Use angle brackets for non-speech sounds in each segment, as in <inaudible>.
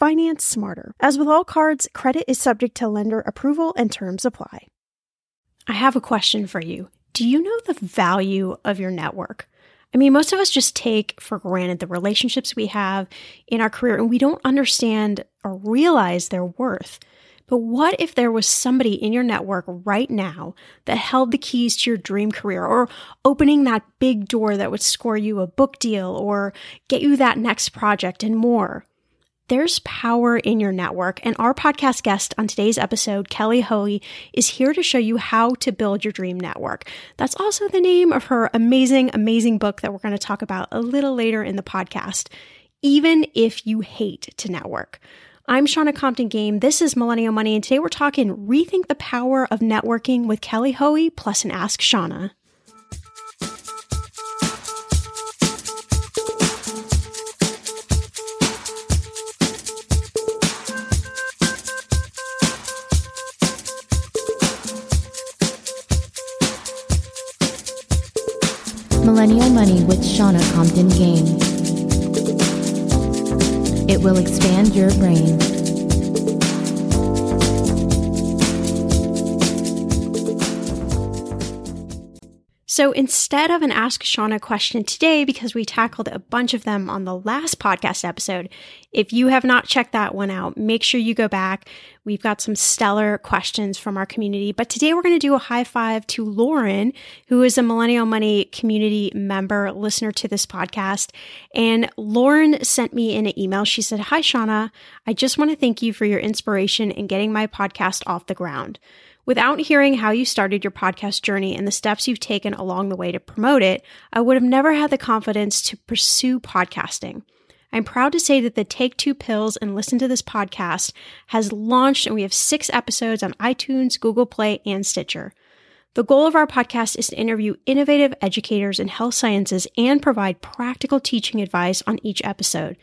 Finance smarter. As with all cards, credit is subject to lender approval and terms apply. I have a question for you. Do you know the value of your network? I mean, most of us just take for granted the relationships we have in our career and we don't understand or realize their worth. But what if there was somebody in your network right now that held the keys to your dream career or opening that big door that would score you a book deal or get you that next project and more? There's power in your network, and our podcast guest on today's episode, Kelly Hoey, is here to show you how to build your dream network. That's also the name of her amazing, amazing book that we're going to talk about a little later in the podcast. Even if you hate to network. I'm Shannah Compton Game. This is Millennial Money, and today we're talking Rethink the Power of Networking with Kelly Hoey plus an Ask Shannah. Millennial Money with Shannah Compton Game. It will expand your brain. So instead of an Ask Shannah question today, because we tackled a bunch of them on the last podcast episode, if you have not checked that one out, make sure you go back. We've got some stellar questions from our community. But today we're going to do a high five to Lauren, who is a Millennial Money community member, listener to this podcast. And Lauren sent me in an email. She said, Hi, Shannah. I just want to thank you for your inspiration in getting my podcast off the ground. Without hearing how you started your podcast journey and the steps you've taken along the way to promote it, I would have never had the confidence to pursue podcasting. I'm proud to say that the Take Two Pills and Listen to This podcast has launched, and we have six episodes on iTunes, Google Play, and Stitcher. The goal of our podcast is to interview innovative educators in health sciences and provide practical teaching advice on each episode.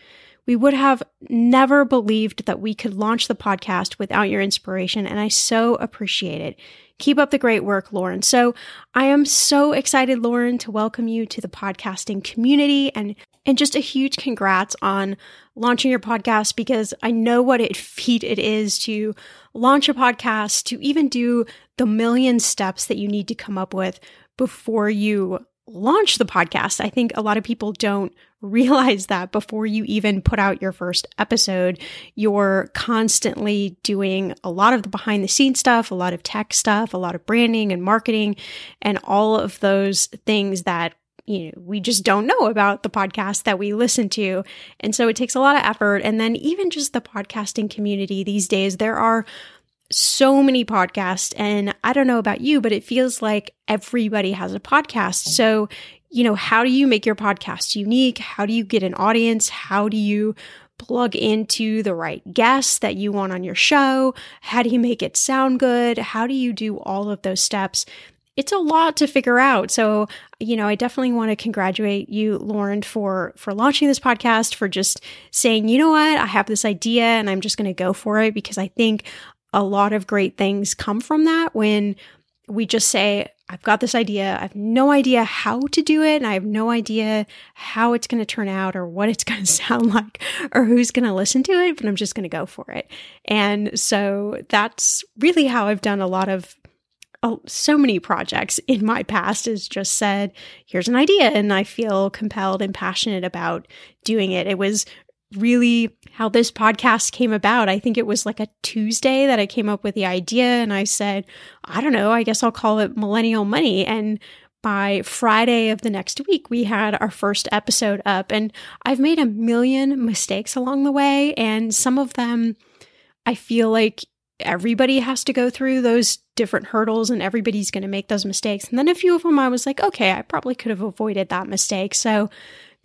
We would have never believed that we could launch the podcast without your inspiration, and I so appreciate it. Keep up the great work, Lauren. So I am so excited, Lauren, to welcome you to the podcasting community and and just a huge congrats on launching your podcast because I know what a feat it is to launch a podcast, to even do the million steps that you need to come up with before you launch the podcast. I think a lot of people don't realize that before you even put out your first episode, you're constantly doing a lot of the behind the scenes stuff, a lot of tech stuff, a lot of branding and marketing, and all of those things that you know, we just don't know about the podcast that we listen to. And so it takes a lot of effort. And then even just the podcasting community these days, there are so many podcasts. And I don't know about you, but it feels like everybody has a podcast. So, you know, how do you make your podcast unique? How do you get an audience? How do you plug into the right guests that you want on your show? How do you make it sound good? How do you do all of those steps? It's a lot to figure out. So, you know, I definitely want to congratulate you, Lauren, for for launching this podcast, for just saying, you know what, I have this idea and I'm just going to go for it because I think a lot of great things come from that when we just say, I've got this idea. I have no idea how to do it. And I have no idea how it's going to turn out or what it's <laughs> going to sound like or who's going to listen to it, but I'm just going to go for it. And so that's really how I've done a lot of oh, so many projects in my past is just said, here's an idea. And I feel compelled and passionate about doing it. It was really how this podcast came about. I think it was like a Tuesday that I came up with the idea and I said, I don't know, I guess I'll call it Millennial Money. And by Friday of the next week, we had our first episode up. And I've made a million mistakes along the way. And some of them, I feel like everybody has to go through those different hurdles and everybody's going to make those mistakes. And then a few of them, I was like, okay, I probably could have avoided that mistake. So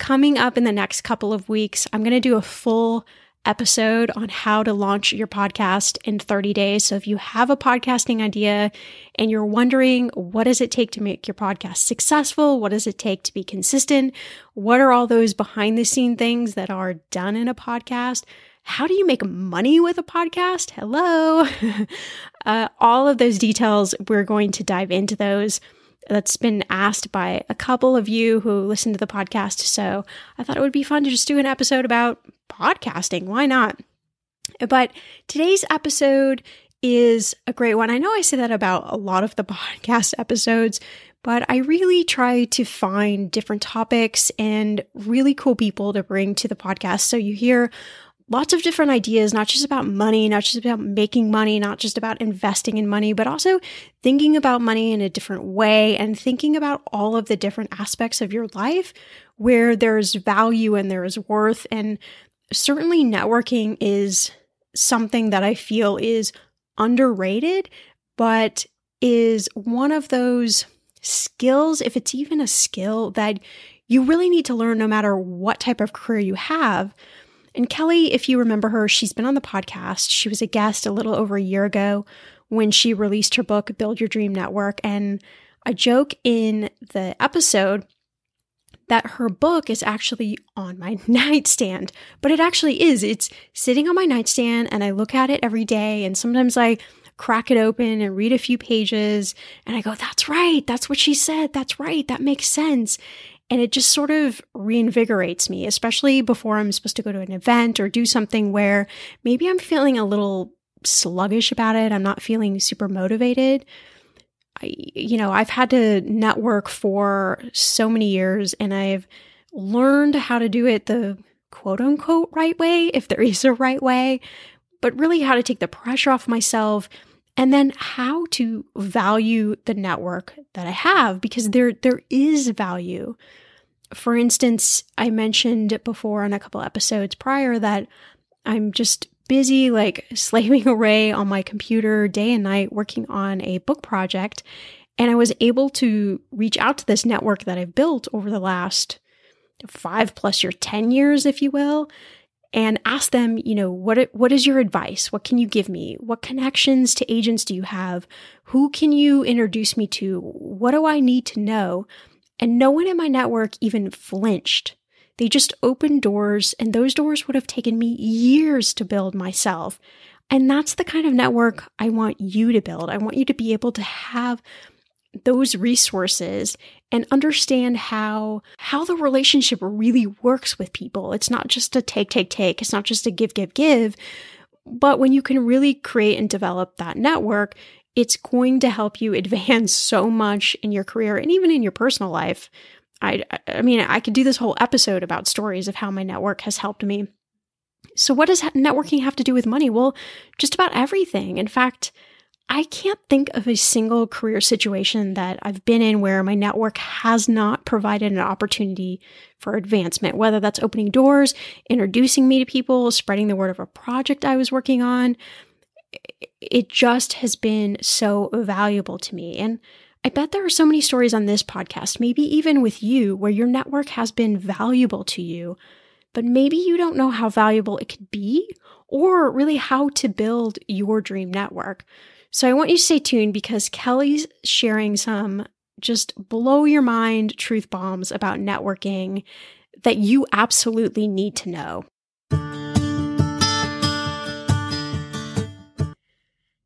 coming up in the next couple of weeks, I'm going to do a full episode on how to launch your podcast in 30 days. So if you have a podcasting idea and you're wondering what does it take to make your podcast successful? What does it take to be consistent? What are all those behind the scene things that are done in a podcast? How do you make money with a podcast? Hello. <laughs> uh, all of those details, we're going to dive into those that's been asked by a couple of you who listen to the podcast. So I thought it would be fun to just do an episode about podcasting. Why not? But today's episode is a great one. I know I say that about a lot of the <laughs> podcast episodes, but I really try to find different topics and really cool people to bring to the podcast. So you hear lots of different ideas, not just about money, not just about making money, not just about investing in money, but also thinking about money in a different way and thinking about all of the different aspects of your life where there's value and there is worth. And certainly networking is something that I feel is underrated, but is one of those skills, if it's even a skill that you really need to learn no matter what type of career you have and Kelly, if you remember her, she's been on the podcast. She was a guest a little over a year ago when she released her book, Build Your Dream Network. And I joke in the episode that her book is actually on my <laughs> nightstand, but it actually is. It's sitting on my nightstand and I look at it every day. And sometimes I crack it open and read a few pages and I go, that's right. That's what she said. That's right. That makes sense. And it just sort of reinvigorates me, especially before I'm supposed to go to an event or do something where maybe I'm feeling a little sluggish about it. I'm not feeling super motivated. I, you know, I've had to network for so many years and I've learned how to do it the quote unquote right way, if there <laughs> is a right way, but really how to take the pressure off myself and then how to value the network that I have because there there is value for instance, I mentioned before on a couple episodes prior that I'm just busy, like <laughs> slaving away on my computer day and night working on a book project. And I was able to reach out to this network that I've built over the last five plus your 10 years, if you will, and ask them, you know, what, what is your advice? What can you give me? What connections to agents do you have? Who can you introduce me to? What do I need to know? And no one in my network even flinched. They just opened doors, and those doors would have taken me years to build myself. And that's the kind of network I want you to build. I want you to be able to have those resources and understand how how the relationship really works with people. It's not just a take take take. It's not just a give give give. But when you can really create and develop that network, it's going to help you advance so much in your career and even in your personal life. I, I mean, I could do this whole episode about stories of how my network has helped me. So, what does networking have to do with money? Well, just about everything. In fact, I can't think of a single career situation that I've been in where my network has not provided an opportunity for advancement, whether that's opening doors, introducing me to people, spreading the word of a project I was working on. It just has been so valuable to me. And I bet there are so many stories on this podcast, maybe even with you, where your network has been valuable to you, but maybe you don't know how valuable it could be or really how to build your dream network. So I want you to stay tuned because Kelly's sharing some just blow your mind truth bombs about networking that you absolutely need to know.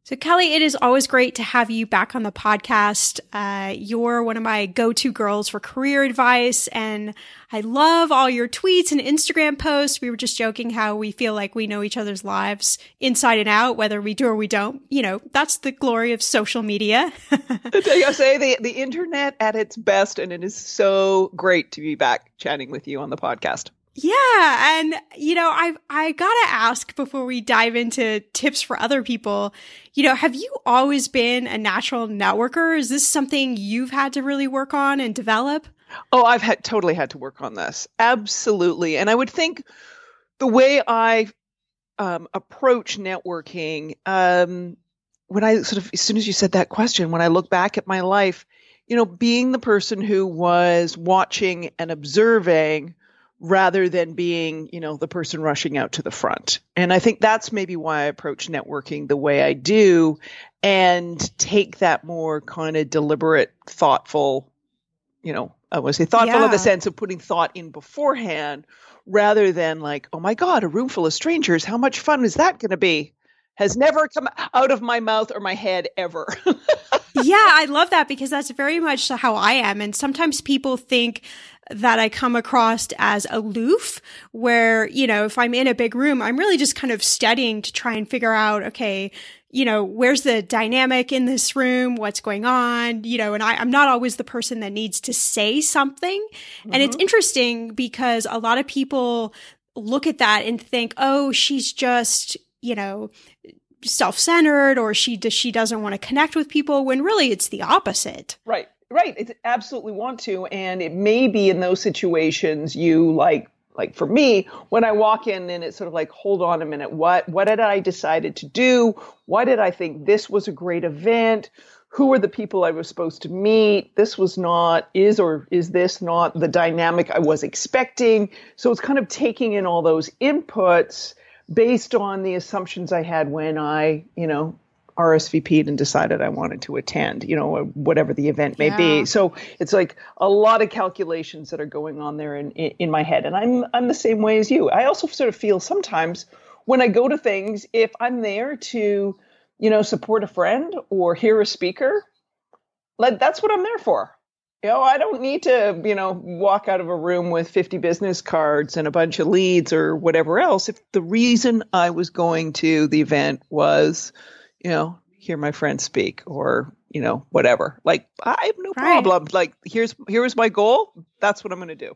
So, Kelly, it is always great to have you back on the podcast. Uh, you're one of my go to girls for career advice, and I love all your tweets and Instagram posts. We were just joking how we feel like we know each other's lives inside and out, whether we do or we don't. You know, that's the glory of social media. <laughs> I say the, the internet at its best, and it is so great to be back chatting with you on the podcast. Yeah, and you know, I I got to ask before we dive into tips for other people, you know, have you always been a natural networker? Is this something you've had to really work on and develop? Oh, I've had totally had to work on this. Absolutely. And I would think the way I um, approach networking, um, when I sort of, as soon as you said that question, when I look back at my life, you know, being the person who was watching and observing rather than being, you know, the person rushing out to the front. And I think that's maybe why I approach networking the way I do and take that more kind of deliberate, thoughtful, you know, I would say thoughtful yeah. in the sense of putting thought in beforehand rather than like, oh my God, a room full of strangers. How much fun is that going to be? Has never come out of my mouth or my head ever. <laughs> yeah, I love that because that's very much how I am. And sometimes people think that I come across as aloof, where, you know, if I'm in a big room, I'm really just kind of studying to try and figure out, okay, you know, where's the dynamic in this room? What's going on? You know, and I, am not always the person that needs to say something. Mm-hmm. And it's mm-hmm. interesting because a lot of people look at that and think, oh, she's just, you know, self-centered or she she doesn't want to connect with people when really it's the opposite. Right. Right. It's absolutely want to. And it may be in those situations you like like for me, when I walk in and it's sort of like, hold on a minute, what what did I decided to do? Why did I think this was a great event? Who are the people I was supposed to meet? This was not, is or is this not the dynamic I was expecting? So it's kind of taking in all those inputs based on the assumptions I had when I, you know, RSVP'd and decided I wanted to attend, you know, whatever the event may yeah. be. So it's like a lot of calculations that are going on there in, in, in my head. And I'm, I'm the same way as you. I also sort of feel sometimes when I go to things, if I'm there to, you know, support a friend or hear a speaker, like that's what I'm there for. You know, I don't need to, you know, walk out of a room with 50 business cards and a bunch of leads or whatever else. If the reason I was going to the event was you know, hear my friend speak or, you know, whatever. Like I have no right. problem. Like here's here's my goal. That's what I'm going to do.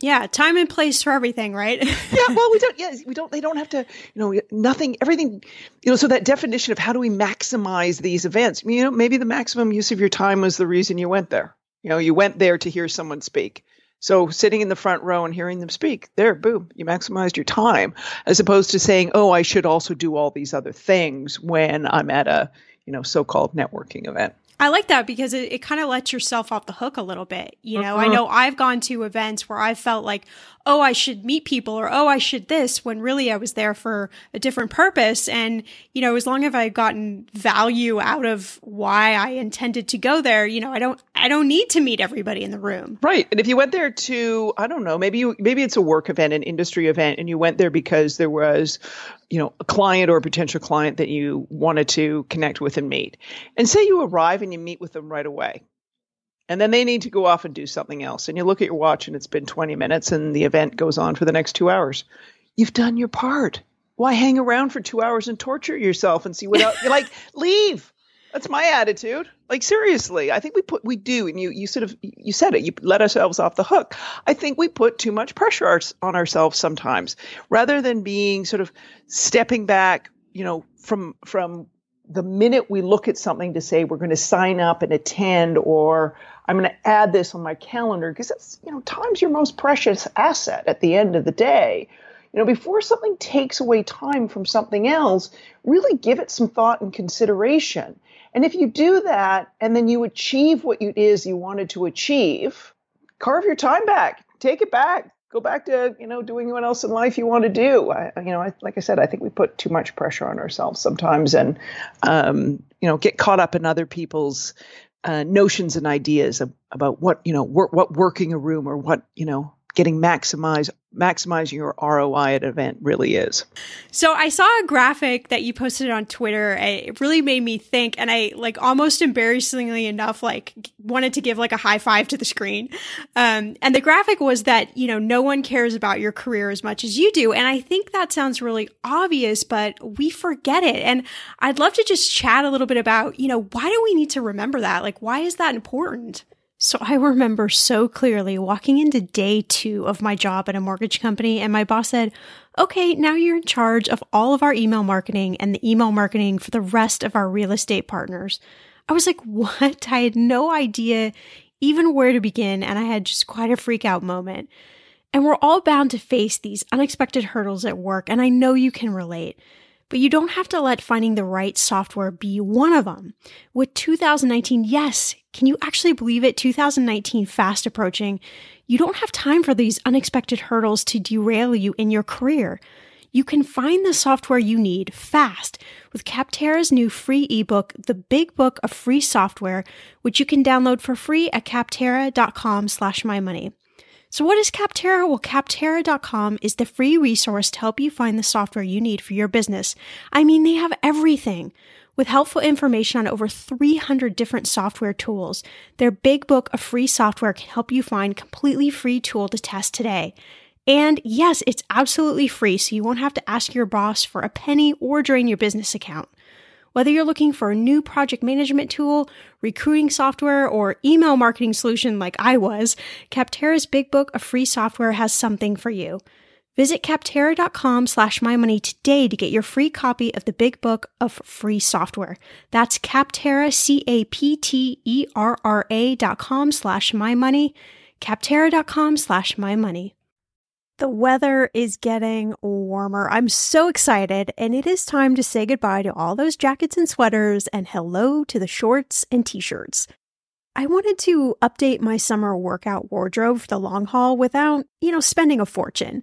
Yeah, time and place for everything, right? yeah, <laughs> well, we don't. Yeah, we don't. They don't have to. You know, nothing. Everything. You know, so that definition of how do we maximize these events? You know, maybe the maximum use of your time was the reason you went there. You know, you went there to hear someone speak. So sitting in the front row and hearing them speak, there, boom, you maximized your time, as opposed to saying, "Oh, I should also do all these other things when I'm at a, you know, so-called networking event." I like that because it, it kind of lets yourself off the hook a little bit. You know, uh-huh. I know I've gone to events where I felt like, oh, I should meet people or, oh, I should this when really I was there for a different purpose. And, you know, as long as I've gotten value out of why I intended to go there, you know, I don't, I don't need to meet everybody in the room. Right. And if you went there to, I don't know, maybe you, maybe it's a work event, an industry event, and you went there because there was, you know, a client or a potential client that you wanted to connect with and meet. And say you arrive and you meet with them right away and then they need to go off and do something else. And you look at your watch and it's been 20 minutes and the event goes on for the next two hours. You've done your part. Why hang around for two hours and torture yourself and see what else? You're like, <laughs> leave. That's my attitude. Like seriously, I think we put we do, and you you sort of you said it. You let ourselves off the hook. I think we put too much pressure on ourselves sometimes, rather than being sort of stepping back. You know, from from the minute we look at something to say we're going to sign up and attend, or I'm going to add this on my calendar because that's you know time's your most precious asset at the end of the day you know, before something takes away time from something else, really give it some thought and consideration. And if you do that and then you achieve what it is you wanted to achieve, carve your time back, take it back, go back to, you know, doing what else in life you want to do. I, you know, I, like I said, I think we put too much pressure on ourselves sometimes and, um, you know, get caught up in other people's uh, notions and ideas of, about what, you know, wor- what working a room or what, you know, getting maximize maximizing your ROI at an event really is. So I saw a graphic that you posted on Twitter. It really made me think, and I like almost embarrassingly enough, like wanted to give like a high five to the screen. Um, and the graphic was that you know no one cares about your career as much as you do, and I think that sounds really obvious, but we forget it. And I'd love to just chat a little bit about you know why do we need to remember that? Like why is that important? So I remember so clearly walking into day two of my job at a mortgage company, and my boss said, Okay, now you're in charge of all of our email marketing and the email marketing for the rest of our real estate partners. I was like, What? I had no idea even where to begin, and I had just quite a freak out moment. And we're all bound to face these unexpected hurdles at work, and I know you can relate. But you don't have to let finding the right software be one of them. With 2019, yes, can you actually believe it? 2019 fast approaching. You don't have time for these unexpected hurdles to derail you in your career. You can find the software you need fast with Capterra's new free ebook, The Big Book of Free Software, which you can download for free at capterra.com slash my money. So, what is Capterra? Well, Capterra.com is the free resource to help you find the software you need for your business. I mean, they have everything. With helpful information on over 300 different software tools, their big book of free software can help you find completely free tool to test today. And yes, it's absolutely free, so you won't have to ask your boss for a penny or drain your business account. Whether you're looking for a new project management tool, recruiting software, or email marketing solution like I was, Capterra's Big Book of free software has something for you. Visit capterra.com slash my money today to get your free copy of the Big Book of free software. That's Capterra, C-A-P-T-E-R-R-A dot com slash my money, capterra.com slash my money. The weather is getting warmer. I'm so excited, and it is time to say goodbye to all those jackets and sweaters and hello to the shorts and t shirts. I wanted to update my summer workout wardrobe for the long haul without, you know, spending a fortune.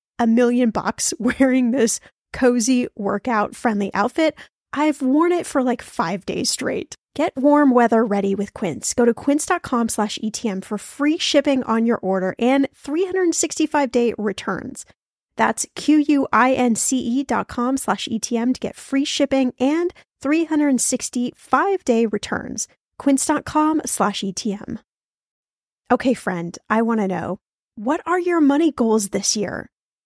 a million bucks <laughs> wearing this cozy workout friendly outfit. I've worn it for like five days straight. Get warm weather ready with Quince. Go to quince.com slash ETM for free shipping on your order and 365 day returns. That's Q-U-I-N-C-E dot com slash ETM to get free shipping and 365 day returns. Quince.com slash ETM. Okay, friend, I want to know what are your money goals this year?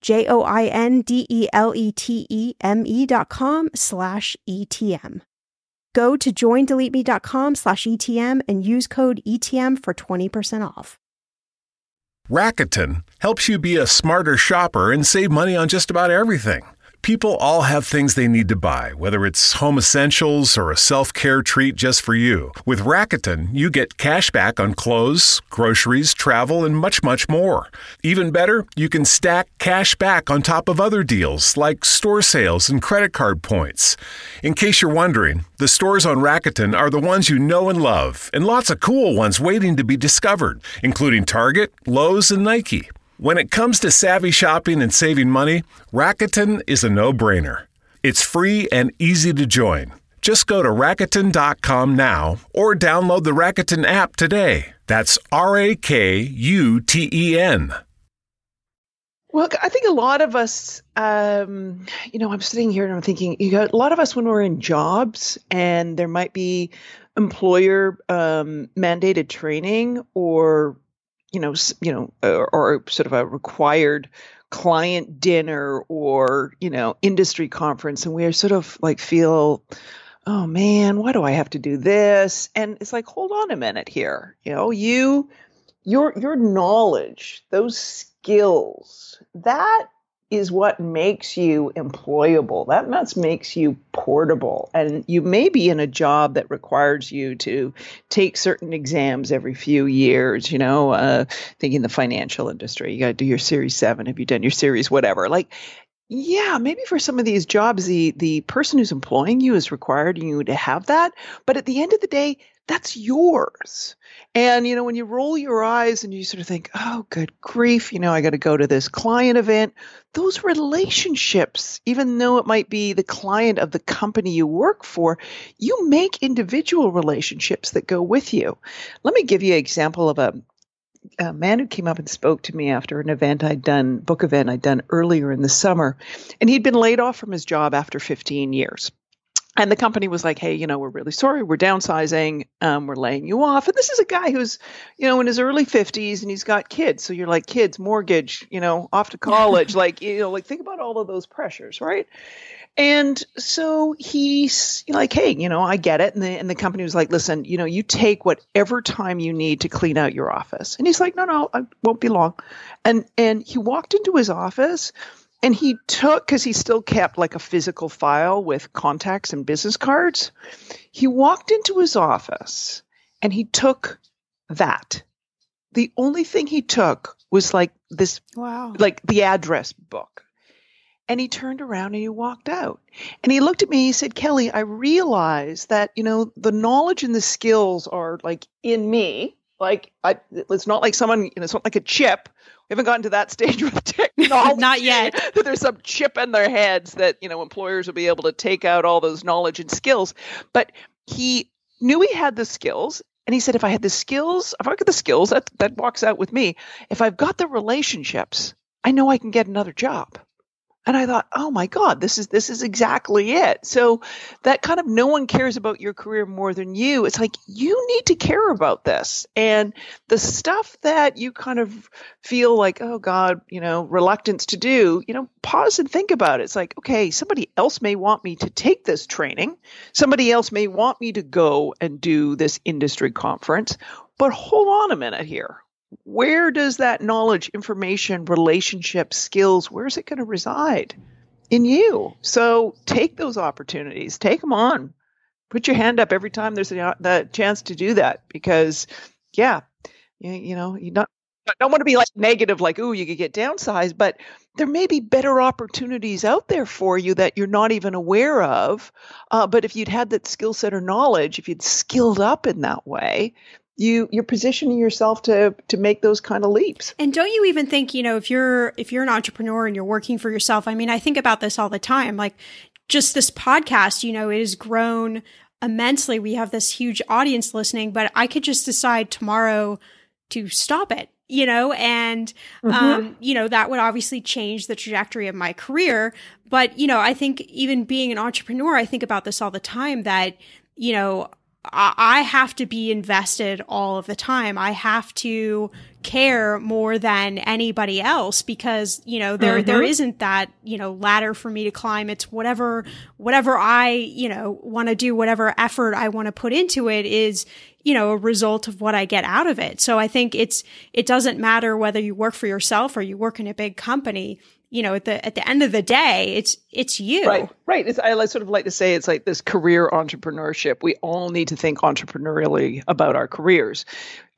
J O I N D E L E T E M E dot com slash ETM. Go to joindeleteme.com slash ETM and use code ETM for 20% off. Rakuten helps you be a smarter shopper and save money on just about everything. People all have things they need to buy, whether it's home essentials or a self care treat just for you. With Rakuten, you get cash back on clothes, groceries, travel, and much, much more. Even better, you can stack cash back on top of other deals like store sales and credit card points. In case you're wondering, the stores on Rakuten are the ones you know and love, and lots of cool ones waiting to be discovered, including Target, Lowe's, and Nike. When it comes to savvy shopping and saving money, Rakuten is a no brainer. It's free and easy to join. Just go to Rakuten.com now or download the Rakuten app today. That's R A K U T E N. Well, I think a lot of us, um, you know, I'm sitting here and I'm thinking, you know, a lot of us when we're in jobs and there might be employer um, mandated training or you know, you know, or, or sort of a required client dinner or you know industry conference and we're sort of like feel oh man why do i have to do this? And it's like hold on a minute here you know you your your knowledge those skills that is what makes you employable. That makes you portable. And you may be in a job that requires you to take certain exams every few years, you know, uh, thinking the financial industry. You got to do your Series 7. Have you done your Series whatever? Like, yeah, maybe for some of these jobs, the the person who's employing you is requiring you to have that. But at the end of the day, that's yours. And, you know, when you roll your eyes and you sort of think, oh, good grief, you know, I got to go to this client event, those relationships, even though it might be the client of the company you work for, you make individual relationships that go with you. Let me give you an example of a, a man who came up and spoke to me after an event I'd done, book event I'd done earlier in the summer. And he'd been laid off from his job after 15 years and the company was like, "Hey, you know, we're really sorry. We're downsizing. Um, we're laying you off." And this is a guy who's, you know, in his early fifties, and he's got kids. So you're like, kids, mortgage, you know, off to college. <laughs> like, you know, like think about all of those pressures, right? And so he's like, "Hey, you know, I get it." And the and the company was like, "Listen, you know, you take whatever time you need to clean out your office." And he's like, "No, no, I won't be long." And and he walked into his office and he took, because he still kept like a physical file with contacts and business cards, he walked into his office and he took that. The only thing he took was like this, wow, like the address book. And he turned around and he walked out. And he looked at me, and he said, Kelly, I realize that, you know, the knowledge and the skills are like in me. Like, I, it's not like someone, you know, it's not like a chip we haven't gotten to that stage with <laughs> technology. Not yet. <laughs> That there's some chip in their heads that you know employers will be able to take out all those knowledge and skills. But he knew he had the skills, and he said, if I had the skills, if I got the skills, that that walks out with me. If I've got the relationships, I know I can get another job. And I thought, oh my God, this is this is exactly it. So that kind of no one cares about your career more than you. It's like you need to care about this. And the stuff that you kind of feel like, oh God, you know, reluctance to do, you know, pause and think about it. It's like, okay, somebody else may want me to take this training. Somebody else may want me to go and do this industry conference. But hold on a minute here where does that knowledge, information, relationship, skills, where's it going to reside? In you. So take those opportunities, take them on. Put your hand up every time there's a the chance to do that because, yeah, you, you know, you not don't want to be like negative, like, oh, you could get downsized, but there may be better opportunities out there for you that you're not even aware of. Uh, but if you'd had that skill set or knowledge, if you'd skilled up in that way, you you're positioning yourself to to make those kind of leaps. And don't you even think, you know, if you're if you're an entrepreneur and you're working for yourself, I mean, I think about this all the time. Like just this podcast, you know, it has grown immensely. We have this huge audience listening, but I could just decide tomorrow to stop it you know, and, mm-hmm. um, you know, that would obviously change the trajectory of my career. But, you know, I think even being an entrepreneur, I think about this all the time that, you know, I have to be invested all of the time. I have to care more than anybody else because, you know, there, mm-hmm. there isn't that, you know, ladder for me to climb. It's whatever, whatever I, you know, want to do, whatever effort I want to put into it is, you know, a result of what I get out of it. So I think it's, it doesn't matter whether you work for yourself or you work in a big company you know, at the at the end of the day, it's it's you. Right, right. It's, I sort of like to say it's like this career entrepreneurship. We all need to think entrepreneurially about our careers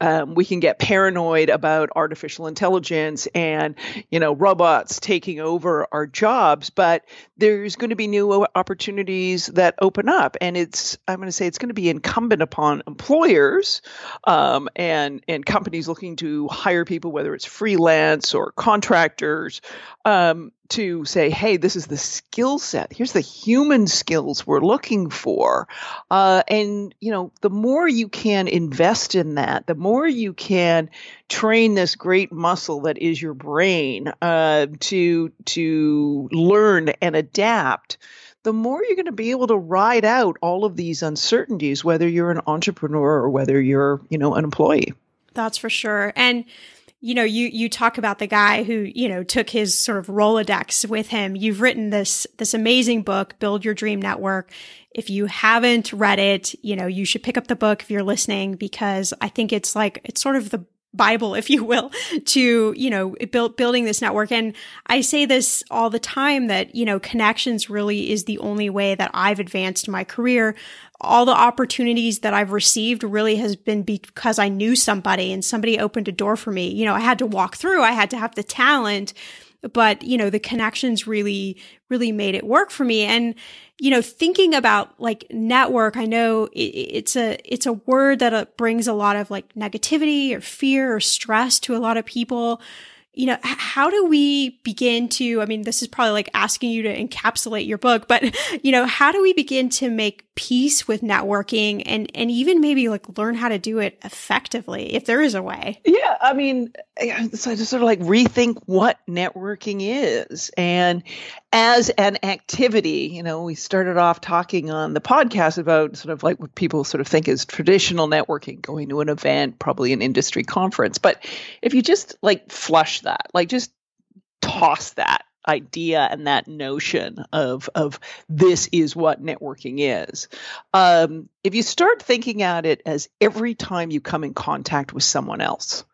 um, we can get paranoid about artificial intelligence and you know robots taking over our jobs but there's going to be new opportunities that open up. And it's i'm going to say it's going to be incumbent upon employers um, and and companies looking to hire people whether it's freelance or contractors um, to say, hey, this is the skill set. Here's the human skills we're looking for. Uh, and, you know, the more you can invest in that, the more you can train this great muscle that is your brain uh, to, to learn and adapt the more you're going to be able to ride out all of these uncertainties, whether you're an entrepreneur or whether you're, you know, an employee. That's for sure. And you know, you, you talk about the guy who, you know, took his sort of Rolodex with him. You've written this, this amazing book, Build Your Dream Network. If you haven't read it, you know, you should pick up the book if you're listening because I think it's like, it's sort of the Bible, <laughs> if you will, to, you know, build, building this network. And I say this all the time that, you know, connections really is the only way that I've advanced my career. All the opportunities that I've received really has been because I knew somebody and somebody opened a door for me. You know, I had to walk through, I had to have the talent, but, you know, the connections really, really made it work for me. And, you know, thinking about like network, I know it, it's a, it's a word that uh, brings a lot of like negativity or fear or stress to a lot of people you know, how do we begin to, I mean, this is probably like asking you to encapsulate your book, but, <laughs> you know, how do we begin to make peace with networking and, and even maybe like learn how to do it effectively if there is a way? Yeah. I mean, so just sort of like rethink what networking is. And as an activity, you know, we started off talking on the podcast about sort of like what people sort of think is traditional networking, going to an event, probably an industry conference. But if you just like flush that, like just toss that idea and that notion of of this is what networking is. Um, if you start thinking at it as every time you come in contact with someone else,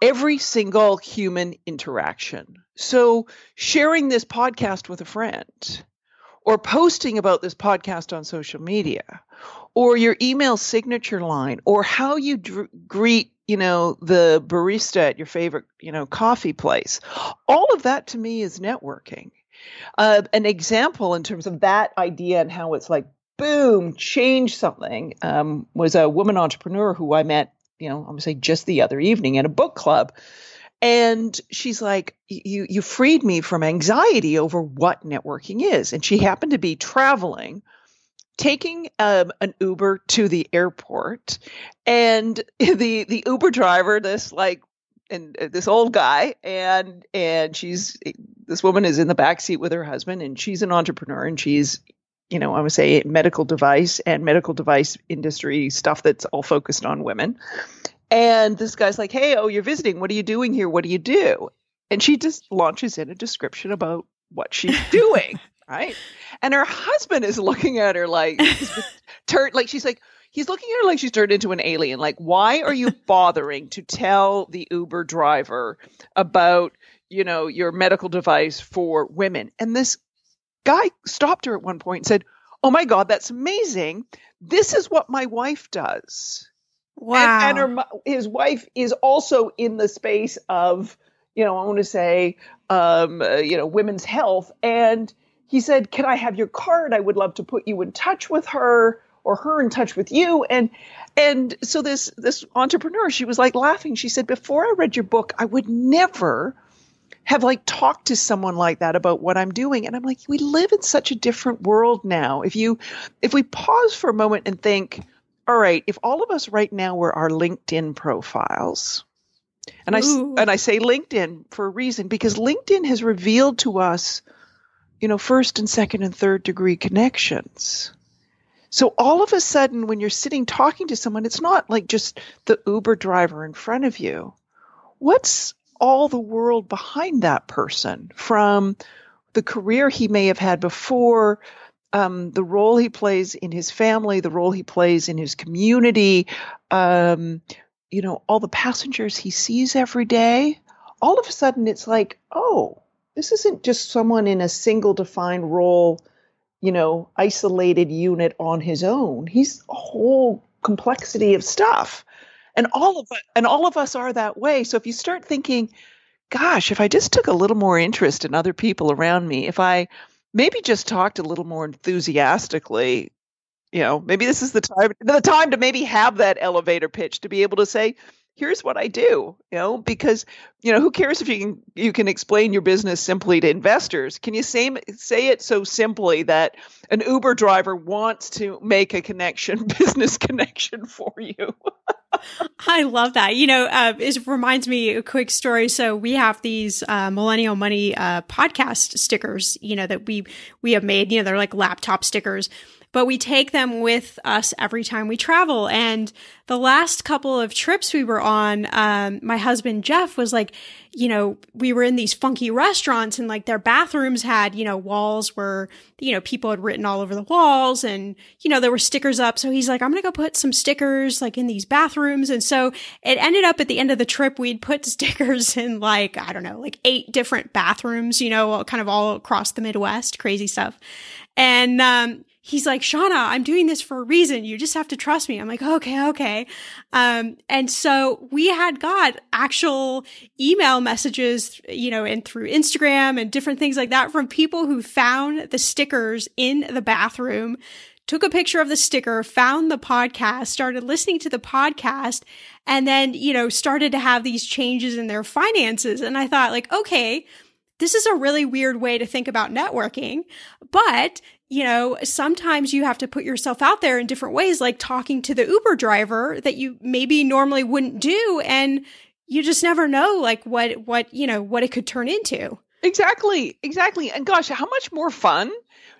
every single human interaction. So sharing this podcast with a friend, or posting about this podcast on social media, or your email signature line, or how you dr- greet you know, the barista at your favorite, you know, coffee place. All of that to me is networking. Uh, an example in terms of that idea and how it's like, boom, change something um, was a woman entrepreneur who I met, you know, I'm gonna say just the other evening at a book club. And she's like, you you freed me from anxiety over what networking is. And she happened to be traveling taking um, an Uber to the airport, and <laughs> the the Uber driver, this like and uh, this old guy, and and she's this woman is in the back seat with her husband, and she's an entrepreneur, and she's you know I would say medical device and medical device industry stuff that's all focused on women. And this guy's like, "Hey, oh, you're visiting. What are you doing here? What do you do?" And she just launches in a description about what she's <laughs> doing right? And her husband is looking at her like <laughs> turned like she's like he's looking at her like she's turned into an alien. Like, why are you <laughs> bothering to tell the Uber driver about, you know, your medical device for women? And this guy stopped her at one point and said, Oh my God, that's amazing. This is what my wife does. Wow. And, and her, his wife is also in the space of, you know, I want to say, um, uh, you know, women's health. And he said, Can I have your card? I would love to put you in touch with her or her in touch with you. And and so this this entrepreneur, she was like laughing. She said, Before I read your book, I would never have like talked to someone like that about what I'm doing. And I'm like, we live in such a different world now. If you if we pause for a moment and think, all right, if all of us right now were our LinkedIn profiles, and Ooh. I and I say LinkedIn for a reason because LinkedIn has revealed to us you know, first and second and third degree connections. So all of a sudden, when you're sitting talking to someone, it's not like just the Uber driver in front of you. What's all the world behind that person from the career he may have had before, um, the role he plays in his family, the role he plays in his community, um, you know, all the passengers he sees every day. All of a sudden, it's like, oh, this isn't just someone in a single defined role, you know, isolated unit on his own. He's a whole complexity of stuff. And all of and all of us are that way. So if you start thinking, gosh, if I just took a little more interest in other people around me, if I maybe just talked a little more enthusiastically, you know, maybe this is the time the time to maybe have that elevator pitch to be able to say, here's what I do, you know, because you know who cares if you can you can explain your business simply to investors? Can you say say it so simply that an Uber driver wants to make a connection, <laughs> business connection for you? I love that. You know, uh, it reminds me a quick story. So we have these uh, Millennial Money uh, podcast stickers, you know, that we we have made. You know, they're like laptop stickers but we take them with us every time we travel. And the last couple of trips we were on, um, my husband Jeff was like, you know, we were in these funky restaurants and like their bathrooms had, you know, walls where, you know, people had written all over the walls and, you know, there were stickers up. So he's like, I'm going to go put some stickers like in these bathrooms. And so it ended up at the end of the trip, we'd put <laughs> stickers in like, I don't know, like eight different bathrooms, you know, kind of all across the Midwest, crazy stuff. And, um, he's like, Shannah, I'm doing this for a reason. You just have to trust me. I'm like, okay, okay. Um, and so we had got actual email messages, you know, and through Instagram and different things like that from people who found the stickers in the bathroom, took a picture of the sticker, found the podcast, started listening to the podcast, and then, you know, started to have these changes in their finances. And I thought like, okay, this is a really weird way to think about networking, but you know, sometimes you have to put yourself out there in different ways, like talking to the Uber driver that you maybe normally wouldn't do. And you just never know, like, what, what, you know, what it could turn into. Exactly. Exactly. And gosh, how much more fun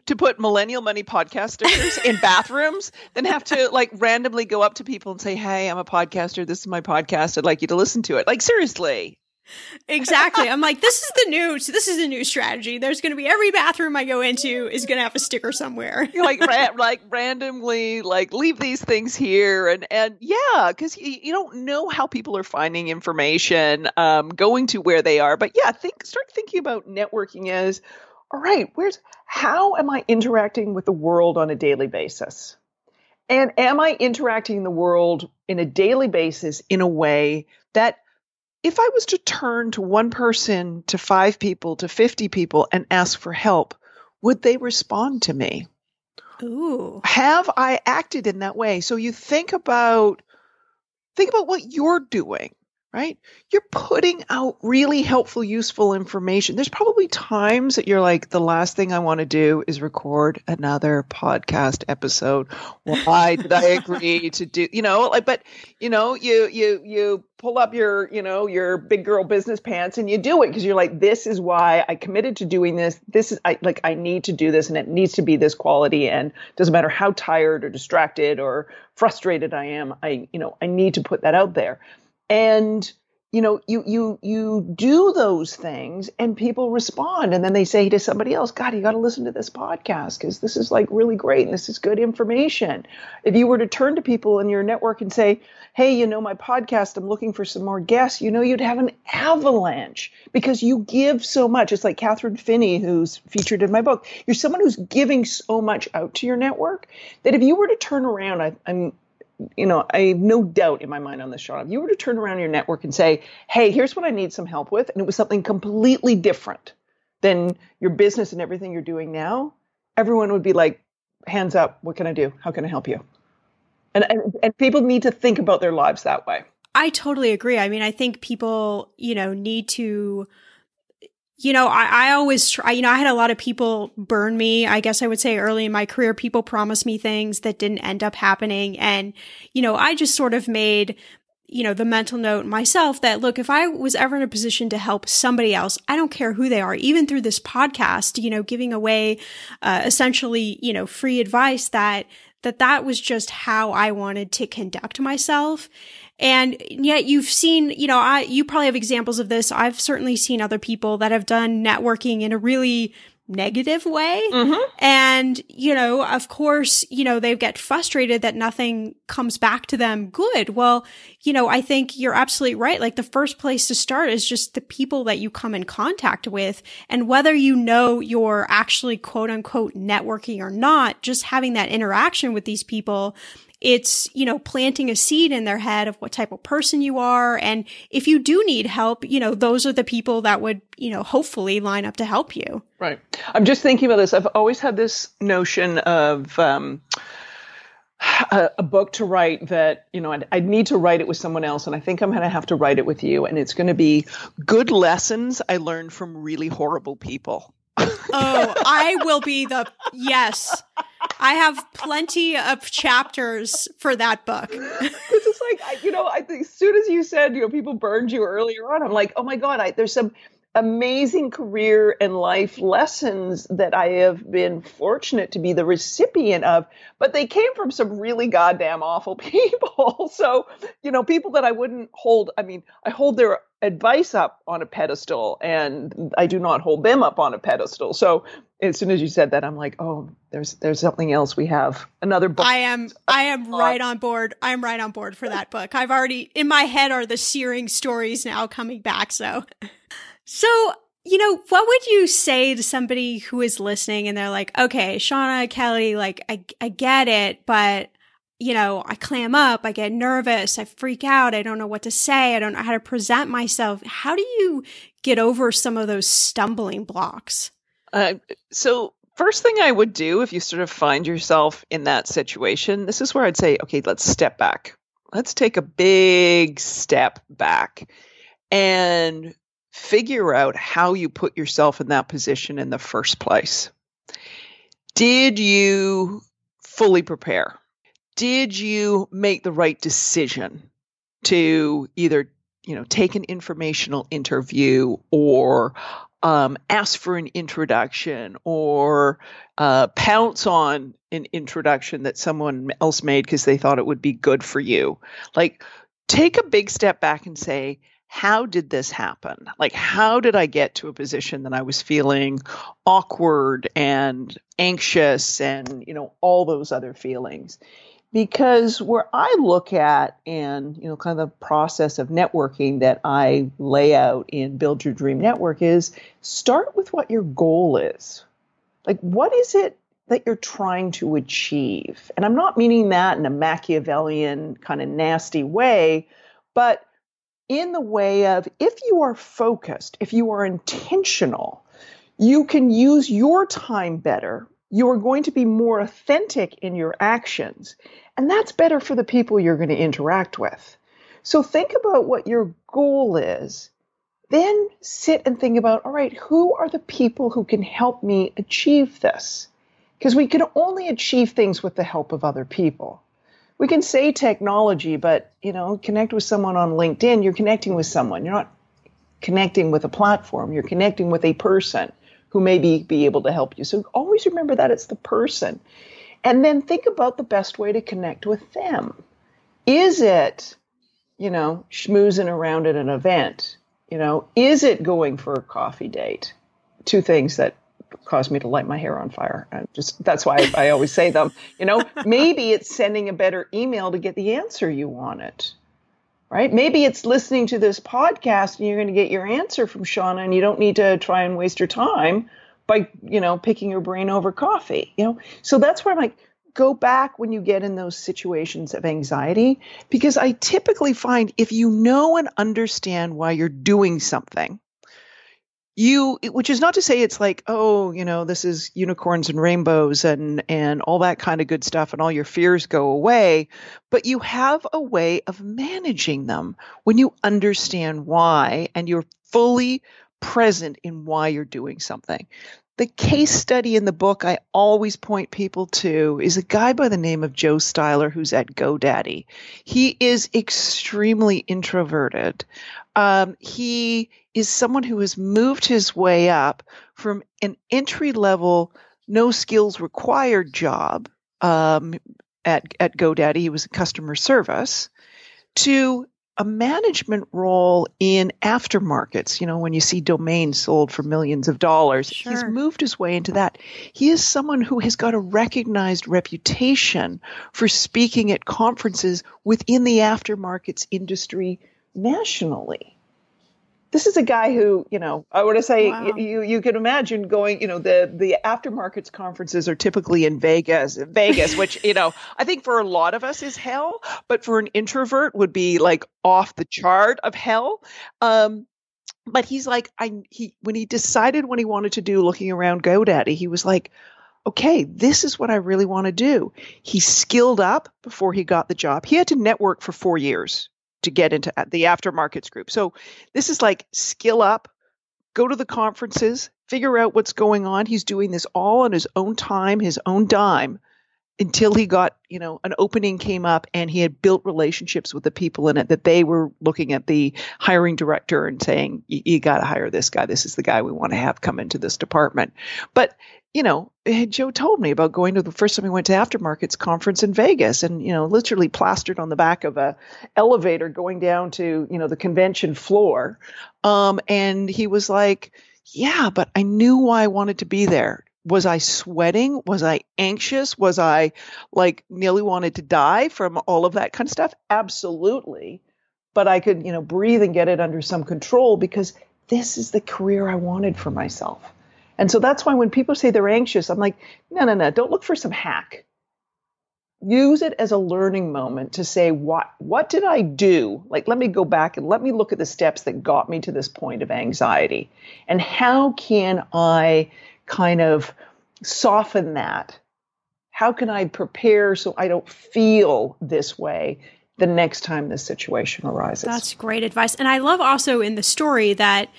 to put millennial money podcast stickers in <laughs> bathrooms than have to like randomly go up to people and say, Hey, I'm a podcaster. This is my podcast. I'd like you to listen to it. Like, seriously exactly. I'm like, this is the new, this is a new strategy. There's going to be every bathroom I go into is going to have a sticker somewhere. like, ra- like randomly, like leave these things here, and and yeah, because you, you don't know how people are finding information, um, going to where they are. But yeah, think, start thinking about networking as, all right, where's how am I interacting with the world on a daily basis? And am I interacting the world in a daily basis in a way that if I was to turn to one person, to five people, to 50 people and ask for help, would they respond to me? Ooh. Have I acted in that way? So you think about think about what you're doing right? You're putting out really helpful, useful information. There's probably times that you're like, the last thing I want to do is record another podcast episode. Why did I agree to do, you know, like, but you know, you, you, you pull up your, you know, your big girl business pants and you do it because you're like, this is why I committed to doing this. This is I like, I need to do this and it needs to be this quality. And doesn't matter how tired or distracted or frustrated I am. I, you know, I need to put that out there and you know you you you do those things and people respond. And then they say to somebody else god you got to listen to this podcast because this is like really great and this is good information. If you were to turn to people in your network and say hey you know my podcast i'm looking for some more guests you know you'd have an avalanche because you give so much. It's like catherine finney who's featured in my book. You're someone who's giving so much out to your network that if you were to turn around I, i'm you know, I have no doubt in my mind on this, Shannah. If you were to turn around your network and say, hey, here's what I need some help with, and it was something completely different than your business and everything you're doing now, everyone would be like, hands up, what can I do? How can I help you? And, and, and people need to think about their lives that way. I totally agree. I mean, I think people, you know, need to you know, I, I always try, you know, I had a lot of people burn me. I guess I would say early in my career, people promised me things that didn't end up happening. And, you know, I just sort of made, you know, the mental note myself that look, if I was ever in a position to help somebody else, I don't care who they are, even through this podcast, you know, giving away, uh, essentially, you know, free advice that, that that was just how I wanted to conduct myself. And yet you've seen, you know, I, you probably have examples of this. I've certainly seen other people that have done networking in a really negative way. Mm-hmm. And, you know, of course, you know, they get frustrated that nothing comes back to them good. Well, you know, I think you're absolutely right. Like the first place to start is just the people that you come in contact with. And whether you know you're actually quote unquote networking or not, just having that interaction with these people it's, you know, planting a seed in their head of what type of person you are. And if you do need help, you know, those are the people that would, you know, hopefully line up to help you. Right. I'm just thinking about this. I've always had this notion of, um, a, a, book to write that you know I'd, I'd, need to write it with someone else and i think i'm going to have to write it with you and it's going to be good lessons i learned from really horrible people oh i will be the yes I have plenty of chapters for that book. <laughs> it's just like, you know, I think as soon as you said, you know, people burned you earlier on, I'm like, oh my God, I, there's some, amazing career and life lessons that I have been fortunate to be the recipient of, but they came from some really goddamn awful <laughs> people. so, you know, people that I wouldn't hold, I mean, I hold their advice up on a pedestal and I do not hold them up on a pedestal. So, as soon as you said that, I'm like, oh, there's there's something else we have. Another book. I am I am right on board. I'm right on board for that book. I've already in my head are the searing stories now coming back. So so, you know, what would you say to somebody who is listening and they're like, okay, Shannah, Kelly, like, I, I get it, but, you know, I clam up, I get nervous, I freak out, I don't know what to say, I don't know how to present myself. How do you get over some of those stumbling blocks? Uh, so, first thing I would do if you sort of find yourself in that situation, this is where I'd say, okay, let's step back. Let's take a big step back and figure out how you put yourself in that position in the first place. Did you fully prepare? Did you make the right decision to either, you know, take an informational interview or um, ask for an introduction or uh, pounce on an introduction that someone else made because they thought it would be good for you? Like, take a big step back and say, how did this happen? Like, how did I get to a position that I was feeling awkward and anxious and, you know, all those other feelings? Because where I look at and, you know, kind of the process of networking that I lay out in Build Your Dream Network is start with what your goal is. Like, what is it that you're trying to achieve? And I'm not meaning that in a Machiavellian kind of nasty way, but in the way of if you are focused, if you are intentional, you can use your time better. You are going to be more authentic in your actions. And that's better for the people you're going to interact with. So think about what your goal is. Then sit and think about all right, who are the people who can help me achieve this? Because we can only achieve things with the help of other people we can say technology, but you know, connect with someone on LinkedIn, you're connecting with someone. You're not connecting with a platform. You're connecting with a person who may be, be able to help you. So always remember that it's the person. And then think about the best way to connect with them. Is it, you know, schmoozing around at an event? You know, is it going for a coffee date? Two things that caused me to light my hair on fire. I just that's why I, I always say them. You know, <laughs> maybe it's sending a better email to get the answer you wanted. Right? Maybe it's listening to this podcast and you're going to get your answer from Shannah and you don't need to try and waste your time by, you know, picking your brain over coffee. You know, so that's where I'm like, go back when you get in those situations of anxiety because I typically find if you know and understand why you're doing something, you which is not to say it's like oh you know this is unicorns and rainbows and and all that kind of good stuff and all your fears go away but you have a way of managing them when you understand why and you're fully present in why you're doing something the case study in the book I always point people to is a guy by the name of Joe Styler who's at GoDaddy. He is extremely introverted. Um, he is someone who has moved his way up from an entry level, no skills required job um, at, at GoDaddy. He was a customer service to a management role in aftermarkets. You know, when you see domains sold for millions of dollars, sure. he's moved his way into that. He is someone who has got a recognized reputation for speaking at conferences within the aftermarkets industry nationally this is a guy who, you know, I want to say wow. you you can imagine going, you know, the the aftermarkets conferences are typically in Vegas, Vegas, which you know I think for a lot of us is hell, but for an introvert would be like off the chart of hell. Um, but he's like, I he when he decided when he wanted to do looking around GoDaddy, he was like, okay, this is what I really want to do. He skilled up before he got the job. He had to network for four years to get into uh, the aftermarkets group. So this is like skill up, go to the conferences, figure out what's going on. He's doing this all on his own time, his own dime. Until he got, you know, an opening came up and he had built relationships with the people in it that they were looking at the hiring director and saying, you got to hire this guy. This is the guy we want to have come into this department. But, you know, eh, Joe told me about going to the first time we went to aftermarkets conference in Vegas and, you know, literally plastered on the back of a elevator going down to, you know, the convention floor. Um, and he was like, yeah, but I knew why I wanted to be there was I sweating? Was I anxious? Was I like nearly wanted to die from all of that kind of stuff? Absolutely. But I could, you know, breathe and get it under some control because this is the career I wanted for myself. And so that's why when people say they're anxious, I'm like, no, no, no, don't look for some hack. Use it as a learning moment to say, what, what did I do? Like, let me go back and let me look at the steps that got me to this point of anxiety. And how can I kind of soften that? How can I prepare so I don't feel this way the next time this situation arises? That's great advice. And I love also in the story that,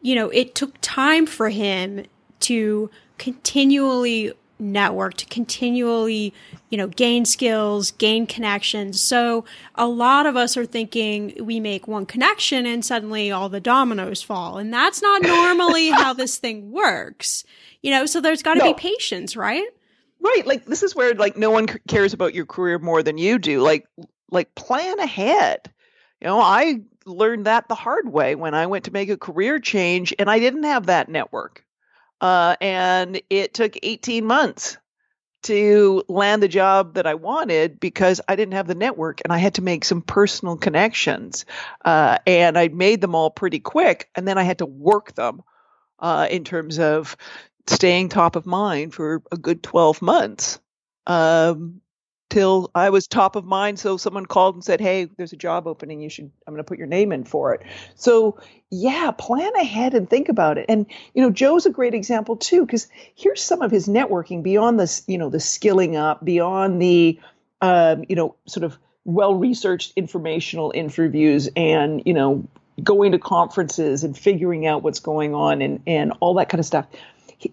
you know, it took time for him to continually network to continually, you know, gain skills, gain connections. So a lot of us are thinking we make one connection and suddenly all the dominoes fall. And that's not <laughs> normally how this thing works. You know, so there's got to no. be patience, right? Right. Like this is where like no one cares about your career more than you do. Like like plan ahead. You know, I learned that the hard way when I went to make a career change and I didn't have that network. Uh, and it took 18 months to land the job that I wanted because I didn't have the network and I had to make some personal connections. Uh, and I made them all pretty quick and then I had to work them uh, in terms of staying top of mind for a good 12 months um, till I was top of mind. So someone called and said, Hey, there's a job opening. You should, I'm going to put your name in for it. So, yeah, plan ahead and think about it. And, you know, Joe's a great example too, because here's some of his networking beyond this, you know, the skilling up, beyond the, um, you know, sort of well researched informational interviews and, you know, going to conferences and figuring out what's going on and, and all that kind of stuff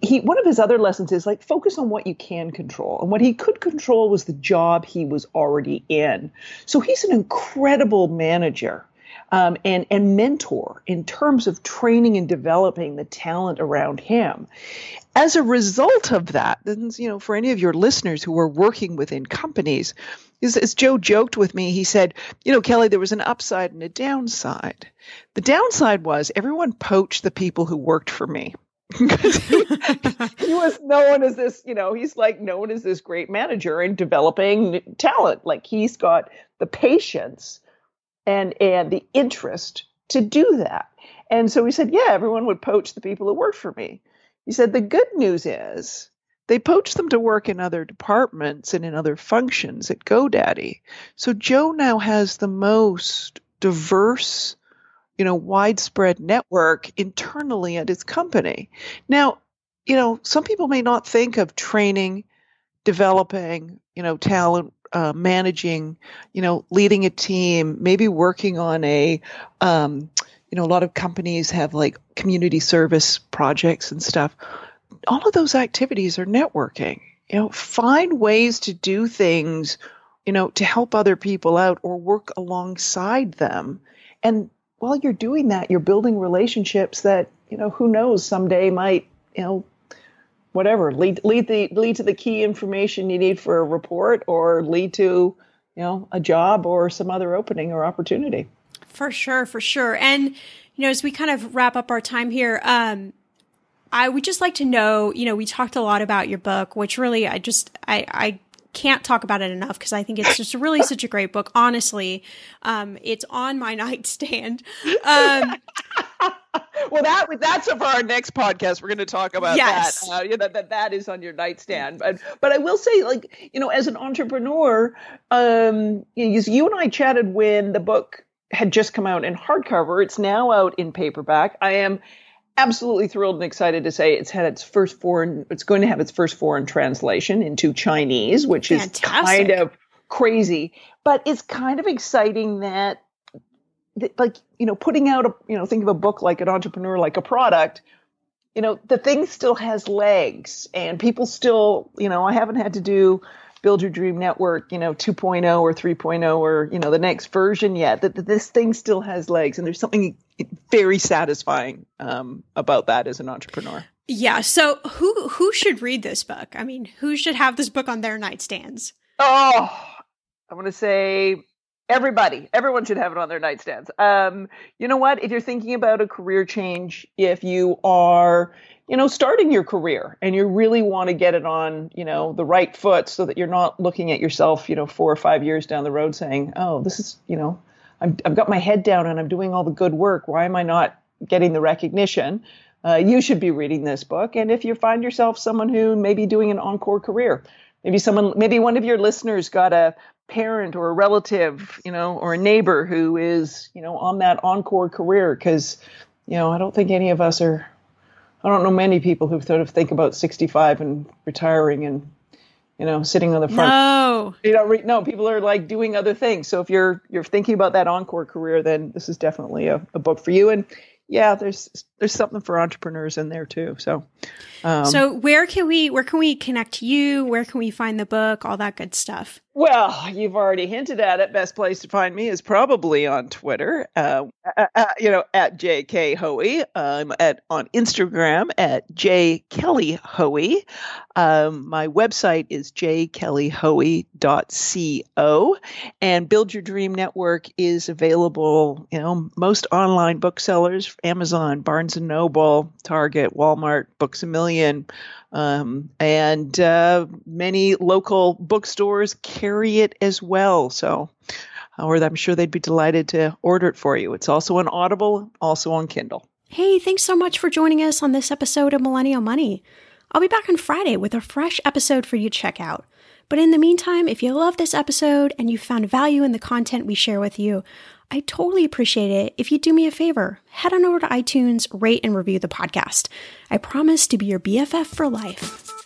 he one of his other lessons is like focus on what you can control. And what he could control was the job he was already in. So he's an incredible manager um, and and mentor in terms of training and developing the talent around him. As a result of that you know for any of your listeners who are working within companies as, as Joe joked with me, he said, You know, Kelly, there was an upside and a downside. The downside was everyone poached the people who worked for me he, <laughs> he was known as this, you know, he's like known as this great manager in developing talent. Like he's got the patience and and the interest to do that. And so he said, yeah, everyone would poach the people who work for me. He said the good news is they poach them to work in other departments and in other functions at GoDaddy. So Joe now has the most diverse you know, widespread network internally at his company. Now, you know, some people may not think of training, developing, you know, talent, uh, managing, you know, leading a team, maybe working on a, um, you know, a lot of companies have like community service projects and stuff. All of those activities are networking. You know, find ways to do things, you know, to help other people out or work alongside them. And while you're doing that, you're building relationships that, you know, who knows someday might, you know, whatever, lead lead the lead to the key information you need for a report or lead to, you know, a job or some other opening or opportunity. For sure, for sure. And, you know, as we kind of wrap up our time here, um, I would just like to know, you know, we talked a lot about your book, which really I just I I can't talk about it enough because I think it's just really such a great book. Honestly, um, it's on my <laughs> nightstand. Um, <laughs> well, that that's for our next podcast. We're going to talk about yes. that. Uh, yeah, that, that that is on your nightstand. But but I will say, like you know, as an entrepreneur, um, you, you and I chatted when the book had just come out in hardcover. It's now out in paperback. I am absolutely thrilled and excited to say it's had its first foreign it's going to have its first foreign translation into Chinese, which Fantastic. is kind of crazy, but it's kind of exciting that like you know putting out a you know think of a book like an entrepreneur like a product you know the thing still has legs and people still you know i haven't had to do build your dream network, you know, 2.0 or 3.0 or, you know, the next version yet. That, that this thing still has legs and there's something very satisfying um, about that as an entrepreneur. Yeah. So who who should read this book? I mean, who should have this book on their nightstands? Oh, I want to say everybody. Everyone should have it on their nightstands. Um, you know what? If you're thinking about a career change, if you are you know, starting your career and you really want to get it on, you know, the right foot so that you're not looking at yourself, you know, four or five years down the road saying, oh, this is, you know, I've, I've got my head down and I'm doing all the good work. Why am I not getting the recognition? Uh, you should be reading this book. And if you find yourself someone who may be doing an encore career, maybe someone, maybe one of your listeners got a parent or a relative, you know, or a neighbor who is, you know, on that encore career because, you know, I don't think any of us are I don't know many people who sort of think about 65 and retiring and you know sitting on the front. No, you know, re- no, people are like doing other things. So if you're you're thinking about that encore career, then this is definitely a, a book for you. And yeah, there's there's something for entrepreneurs in there too. So, um, so where can we where can we connect to you? Where can we find the book? All that good stuff. Well, you've already hinted at it. Best place to find me is probably on Twitter. Uh, uh, uh you know, at JK Hoey. I'm at on Instagram at J Kelly Hoey. Um, my website is jkellyhoey.co, and Build Your Dream Network is available. You know, most online booksellers: Amazon, Barnes and Noble, Target, Walmart, Books a Million. Um, and uh, many local bookstores carry it as well. So, or I'm sure they'd be delighted to order it for you. It's also on Audible, also on Kindle. Hey, thanks so much for joining us on this episode of Millennial Money. I'll be back on Friday with a fresh episode for you to check out. But in the meantime, if you love this episode and you found value in the content we share with you, I totally appreciate it if you do me a favor. Head on over to iTunes, rate and review the podcast. I promise to be your BFF for life.